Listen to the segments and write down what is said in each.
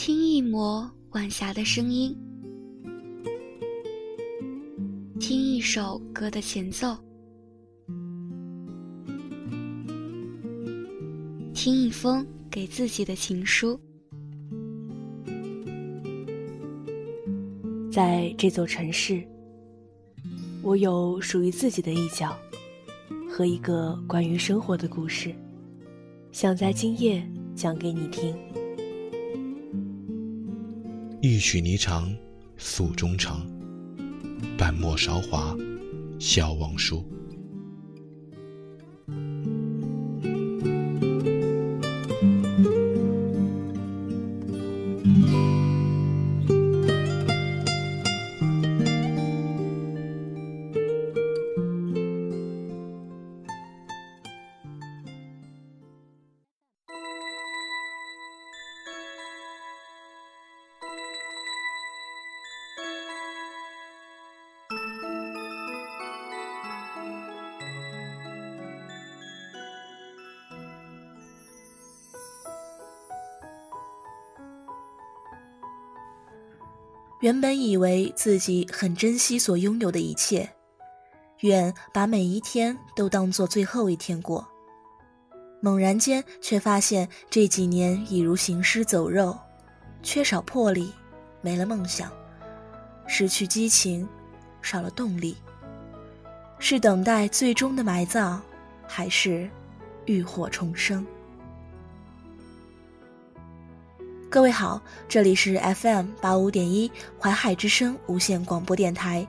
听一抹晚霞的声音，听一首歌的前奏，听一封给自己的情书。在这座城市，我有属于自己的一角和一个关于生活的故事，想在今夜讲给你听。一曲霓裳诉衷肠，半陌韶华笑忘书。原本以为自己很珍惜所拥有的一切，愿把每一天都当做最后一天过。猛然间，却发现这几年已如行尸走肉，缺少魄力，没了梦想，失去激情，少了动力。是等待最终的埋葬，还是浴火重生？各位好，这里是 FM 八五点一淮海之声无线广播电台，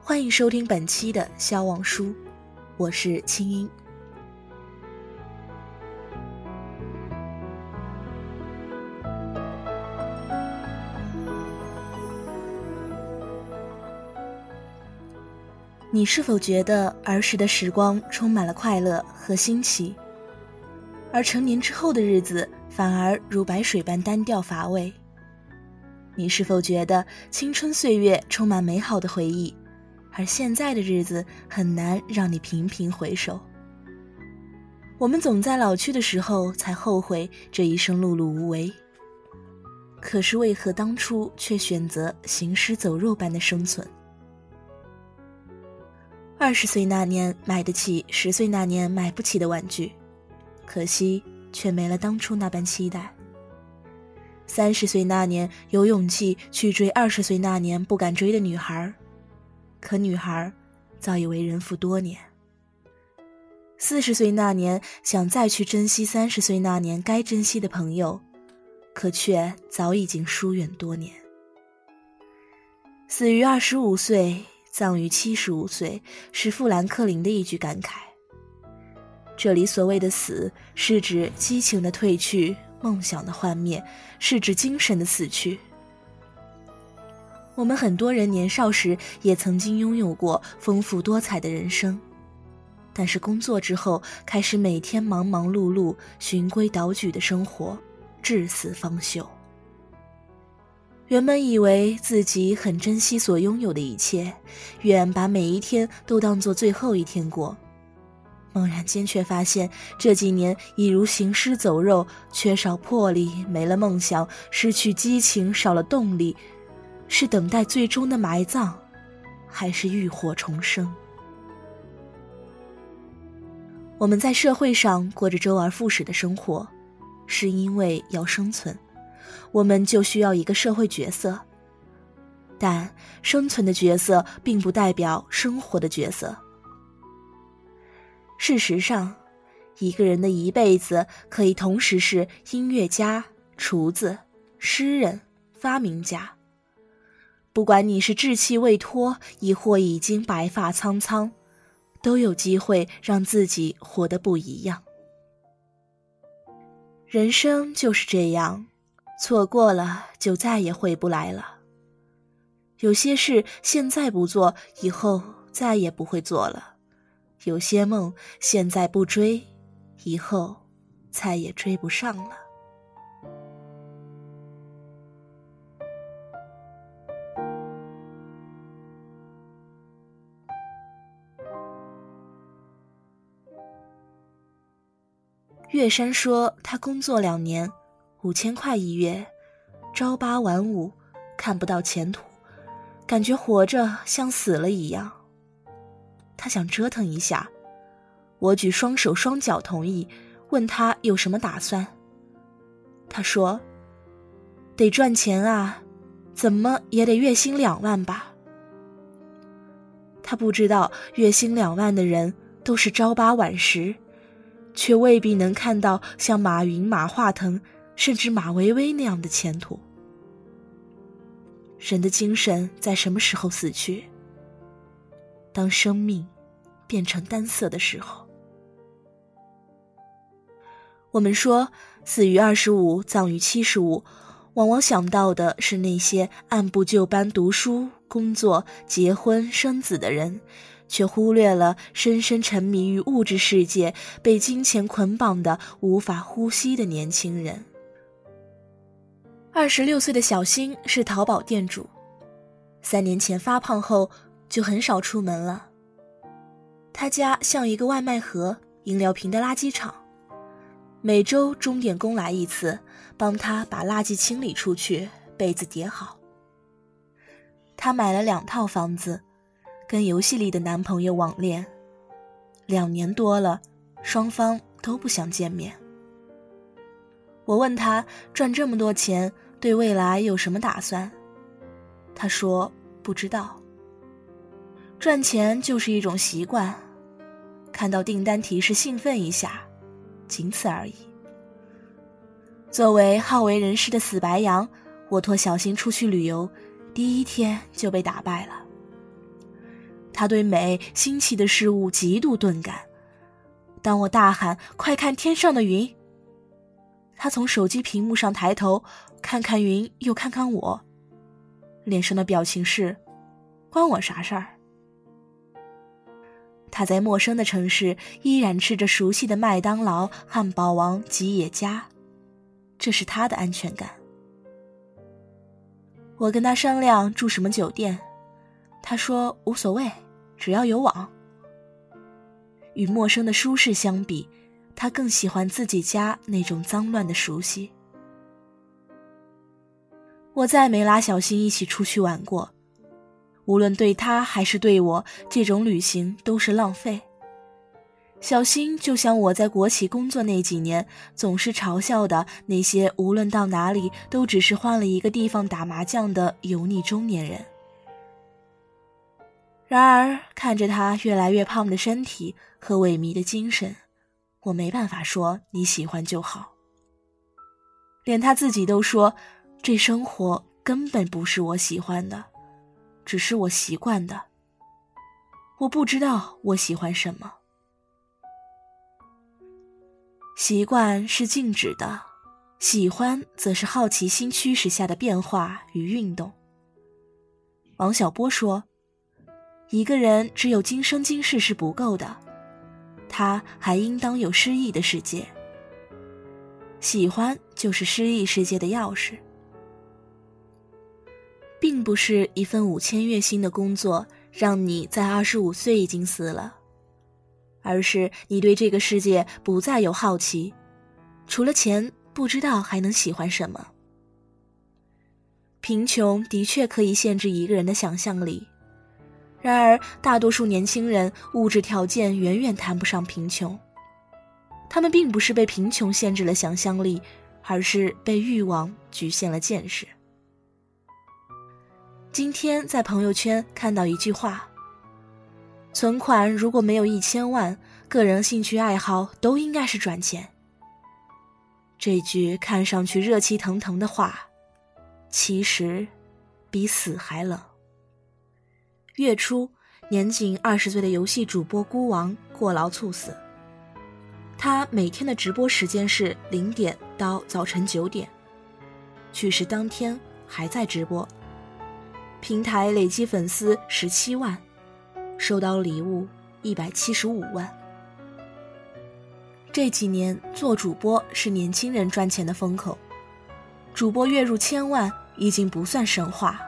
欢迎收听本期的《消亡书》，我是青音。你是否觉得儿时的时光充满了快乐和新奇，而成年之后的日子？反而如白水般单调乏味。你是否觉得青春岁月充满美好的回忆，而现在的日子很难让你频频回首？我们总在老去的时候才后悔这一生碌碌无为。可是为何当初却选择行尸走肉般的生存？二十岁那年买得起十岁那年买不起的玩具，可惜。却没了当初那般期待。三十岁那年有勇气去追二十岁那年不敢追的女孩，可女孩早已为人妇多年。四十岁那年想再去珍惜三十岁那年该珍惜的朋友，可却早已经疏远多年。死于二十五岁，葬于七十五岁，是富兰克林的一句感慨。这里所谓的死，是指激情的褪去，梦想的幻灭，是指精神的死去。我们很多人年少时也曾经拥有过丰富多彩的人生，但是工作之后，开始每天忙忙碌碌、循规蹈矩的生活，至死方休。原本以为自己很珍惜所拥有的一切，愿把每一天都当做最后一天过。猛然间，却发现这几年已如行尸走肉，缺少魄力，没了梦想，失去激情，少了动力，是等待最终的埋葬，还是浴火重生？我们在社会上过着周而复始的生活，是因为要生存，我们就需要一个社会角色。但生存的角色，并不代表生活的角色。事实上，一个人的一辈子可以同时是音乐家、厨子、诗人、发明家。不管你是稚气未脱，亦或已经白发苍苍，都有机会让自己活得不一样。人生就是这样，错过了就再也回不来了。有些事现在不做，以后再也不会做了。有些梦现在不追，以后再也追不上了。月山说，他工作两年，五千块一月，朝八晚五，看不到前途，感觉活着像死了一样。他想折腾一下，我举双手双脚同意，问他有什么打算。他说：“得赚钱啊，怎么也得月薪两万吧。”他不知道月薪两万的人都是朝八晚十，却未必能看到像马云、马化腾，甚至马薇薇那样的前途。人的精神在什么时候死去？当生命变成单色的时候。我们说，死于二十五，葬于七十五，往往想到的是那些按部就班读书。工作、结婚、生子的人，却忽略了深深沉迷于物质世界、被金钱捆绑的无法呼吸的年轻人。二十六岁的小新是淘宝店主，三年前发胖后就很少出门了。他家像一个外卖盒、饮料瓶的垃圾场，每周钟点工来一次，帮他把垃圾清理出去，被子叠好。他买了两套房子，跟游戏里的男朋友网恋，两年多了，双方都不想见面。我问他赚这么多钱，对未来有什么打算？他说不知道。赚钱就是一种习惯，看到订单提示兴奋一下，仅此而已。作为好为人师的死白羊，我托小新出去旅游。第一天就被打败了。他对美新奇的事物极度钝感。当我大喊“快看天上的云”，他从手机屏幕上抬头，看看云，又看看我，脸上的表情是“关我啥事儿”。他在陌生的城市依然吃着熟悉的麦当劳、汉堡王、吉野家，这是他的安全感。我跟他商量住什么酒店，他说无所谓，只要有网。与陌生的舒适相比，他更喜欢自己家那种脏乱的熟悉。我再没拉小新一起出去玩过，无论对他还是对我，这种旅行都是浪费。小新就像我在国企工作那几年，总是嘲笑的那些无论到哪里都只是换了一个地方打麻将的油腻中年人。然而，看着他越来越胖的身体和萎靡的精神，我没办法说你喜欢就好。连他自己都说，这生活根本不是我喜欢的，只是我习惯的。我不知道我喜欢什么。习惯是静止的，喜欢则是好奇心驱使下的变化与运动。王小波说：“一个人只有今生今世是不够的，他还应当有诗意的世界。喜欢就是诗意世界的钥匙，并不是一份五千月薪的工作让你在二十五岁已经死了。”而是你对这个世界不再有好奇，除了钱，不知道还能喜欢什么。贫穷的确可以限制一个人的想象力，然而大多数年轻人物质条件远远谈不上贫穷，他们并不是被贫穷限制了想象力，而是被欲望局限了见识。今天在朋友圈看到一句话。存款如果没有一千万，个人兴趣爱好都应该是赚钱。这句看上去热气腾腾的话，其实比死还冷。月初，年仅二十岁的游戏主播孤王过劳猝死。他每天的直播时间是零点到早晨九点，去世当天还在直播，平台累计粉丝十七万。收到礼物一百七十五万。这几年做主播是年轻人赚钱的风口，主播月入千万已经不算神话。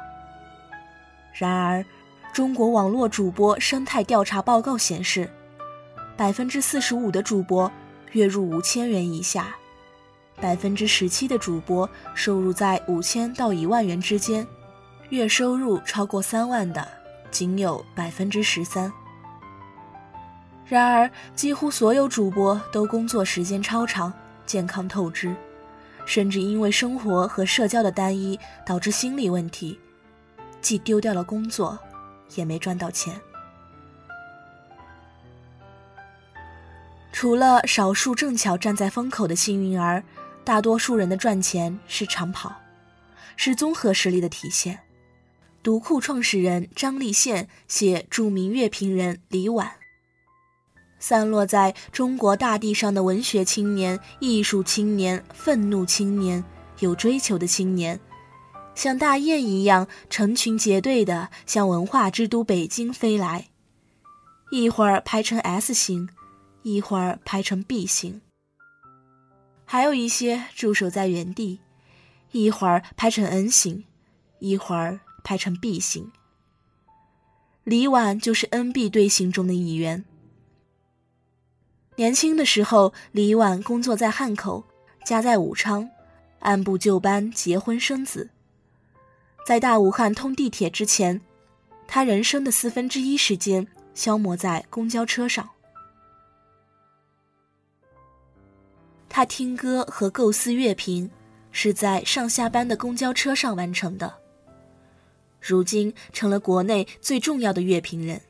然而，中国网络主播生态调查报告显示，百分之四十五的主播月入五千元以下，百分之十七的主播收入在五千到一万元之间，月收入超过三万的仅有百分之十三。然而，几乎所有主播都工作时间超长，健康透支，甚至因为生活和社交的单一导致心理问题，既丢掉了工作，也没赚到钱。除了少数正巧站在风口的幸运儿，大多数人的赚钱是长跑，是综合实力的体现。读库创始人张立宪写著名乐评人李婉。散落在中国大地上的文学青年、艺术青年、愤怒青年、有追求的青年，像大雁一样成群结队的向文化之都北京飞来，一会儿排成 S 型，一会儿排成 B 型，还有一些驻守在原地，一会儿排成 N 型，一会儿排成 B 型。李婉就是 NB 队形中的一员。年轻的时候，李婉工作在汉口，家在武昌，按部就班结婚生子。在大武汉通地铁之前，他人生的四分之一时间消磨在公交车上。他听歌和构思乐评，是在上下班的公交车上完成的。如今成了国内最重要的乐评人。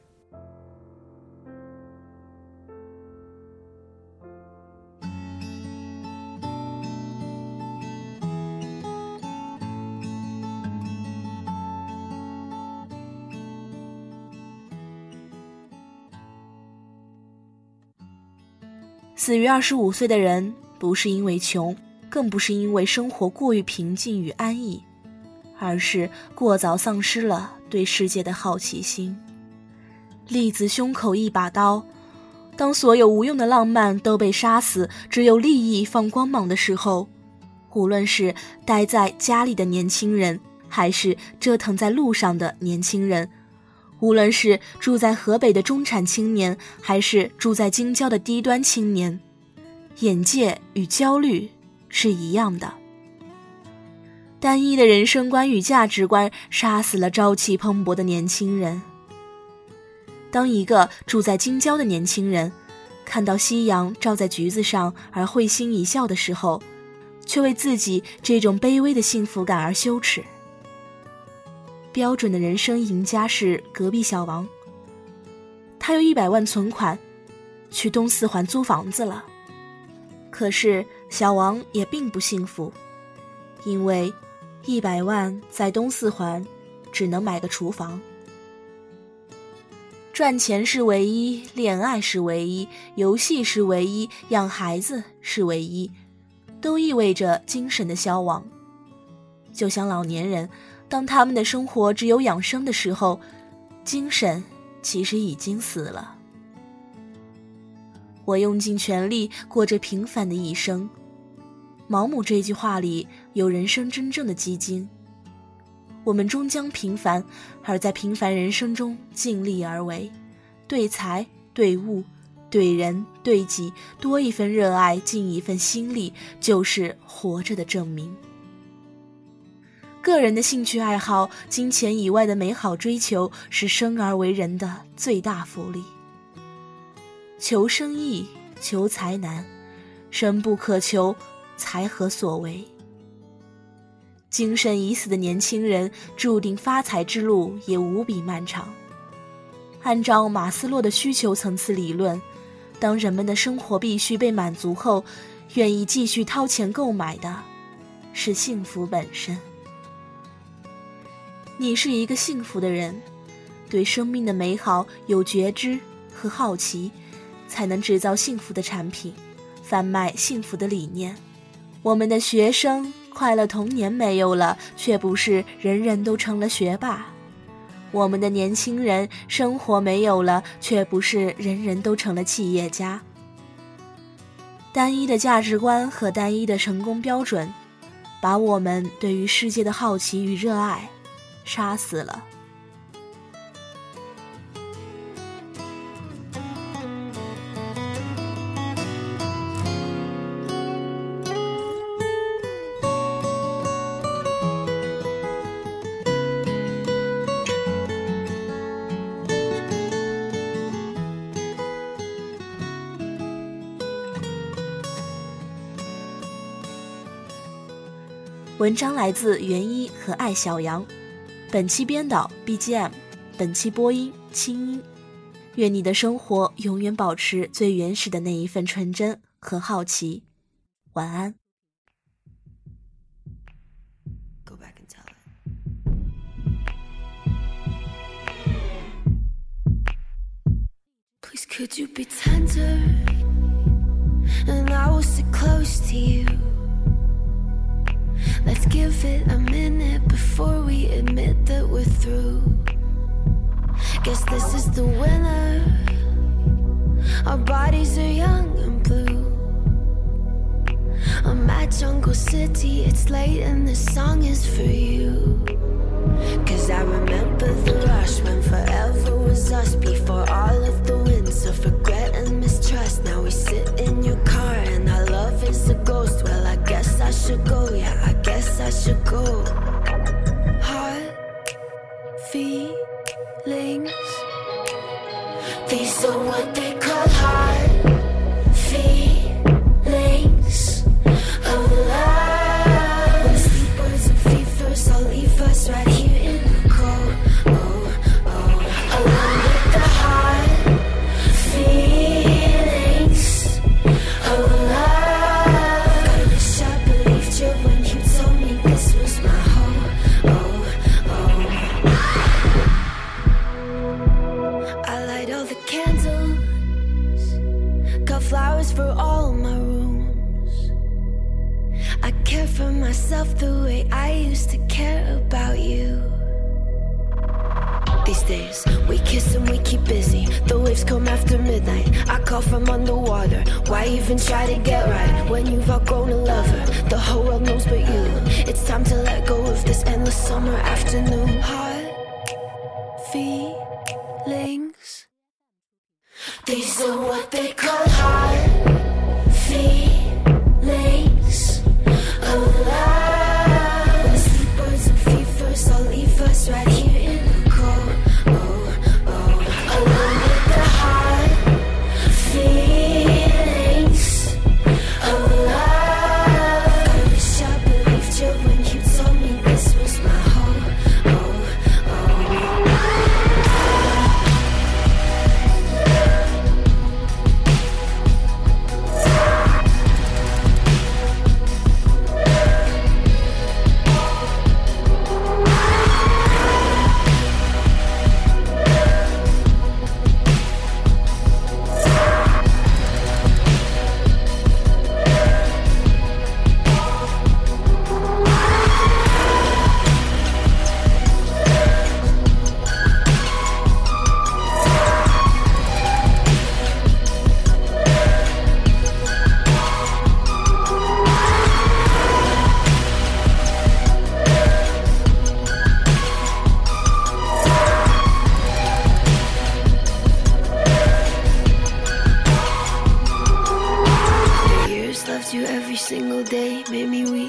死于二十五岁的人，不是因为穷，更不是因为生活过于平静与安逸，而是过早丧失了对世界的好奇心。栗子胸口一把刀，当所有无用的浪漫都被杀死，只有利益放光芒的时候，无论是待在家里的年轻人，还是折腾在路上的年轻人。无论是住在河北的中产青年，还是住在京郊的低端青年，眼界与焦虑是一样的。单一的人生观与价值观杀死了朝气蓬勃的年轻人。当一个住在京郊的年轻人看到夕阳照在橘子上而会心一笑的时候，却为自己这种卑微的幸福感而羞耻。标准的人生赢家是隔壁小王。他有一百万存款，去东四环租房子了。可是小王也并不幸福，因为一百万在东四环只能买个厨房。赚钱是唯一，恋爱是唯一，游戏是唯一，养孩子是唯一，都意味着精神的消亡。就像老年人。当他们的生活只有养生的时候，精神其实已经死了。我用尽全力过着平凡的一生。毛姆这句话里有人生真正的基金。我们终将平凡，而在平凡人生中尽力而为，对财、对物、对人、对己多一份热爱，尽一份心力，就是活着的证明。个人的兴趣爱好、金钱以外的美好追求，是生而为人的最大福利。求生易，求财难，生不可求，财何所为？精神已死的年轻人，注定发财之路也无比漫长。按照马斯洛的需求层次理论，当人们的生活必须被满足后，愿意继续掏钱购买的，是幸福本身。你是一个幸福的人，对生命的美好有觉知和好奇，才能制造幸福的产品，贩卖幸福的理念。我们的学生快乐童年没有了，却不是人人都成了学霸；我们的年轻人生活没有了，却不是人人都成了企业家。单一的价值观和单一的成功标准，把我们对于世界的好奇与热爱。杀死了。文章来自袁一和艾小阳，本期编导 BGM，本期播音清音。愿你的生活永远保持最原始的那一份纯真和好奇。晚安。Could you be tender? And I will sit close give it a minute before we admit that we're through. Guess this is the winner. Our bodies are young and blue. I'm at Jungle City, it's late and this song is for you. Cause I remember the rush when forever was us before all of the winds of regret and mistrust. Now we sit in your car and our love is a ghost. Well, I guess I should go, yeah, I should go. Heart, feelings, these are what they call flowers for all my rooms. I care for myself the way I used to care about you. These days, we kiss and we keep busy. The waves come after midnight. I call from underwater. Why even try to get right when you've outgrown a lover? The whole world knows but you. It's time to let go of this endless summer afternoon. Hot feet. These are what they call heart,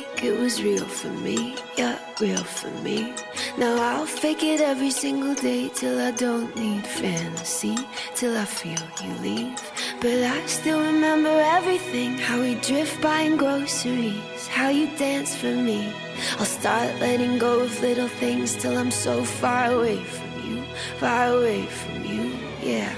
weak. It was real for me, yeah, real for me. Now I'll fake it every single day till I don't need fantasy, till I feel you leave. But I still remember everything how we drift buying groceries, how you dance for me. I'll start letting go of little things till I'm so far away from you, far away from you, yeah.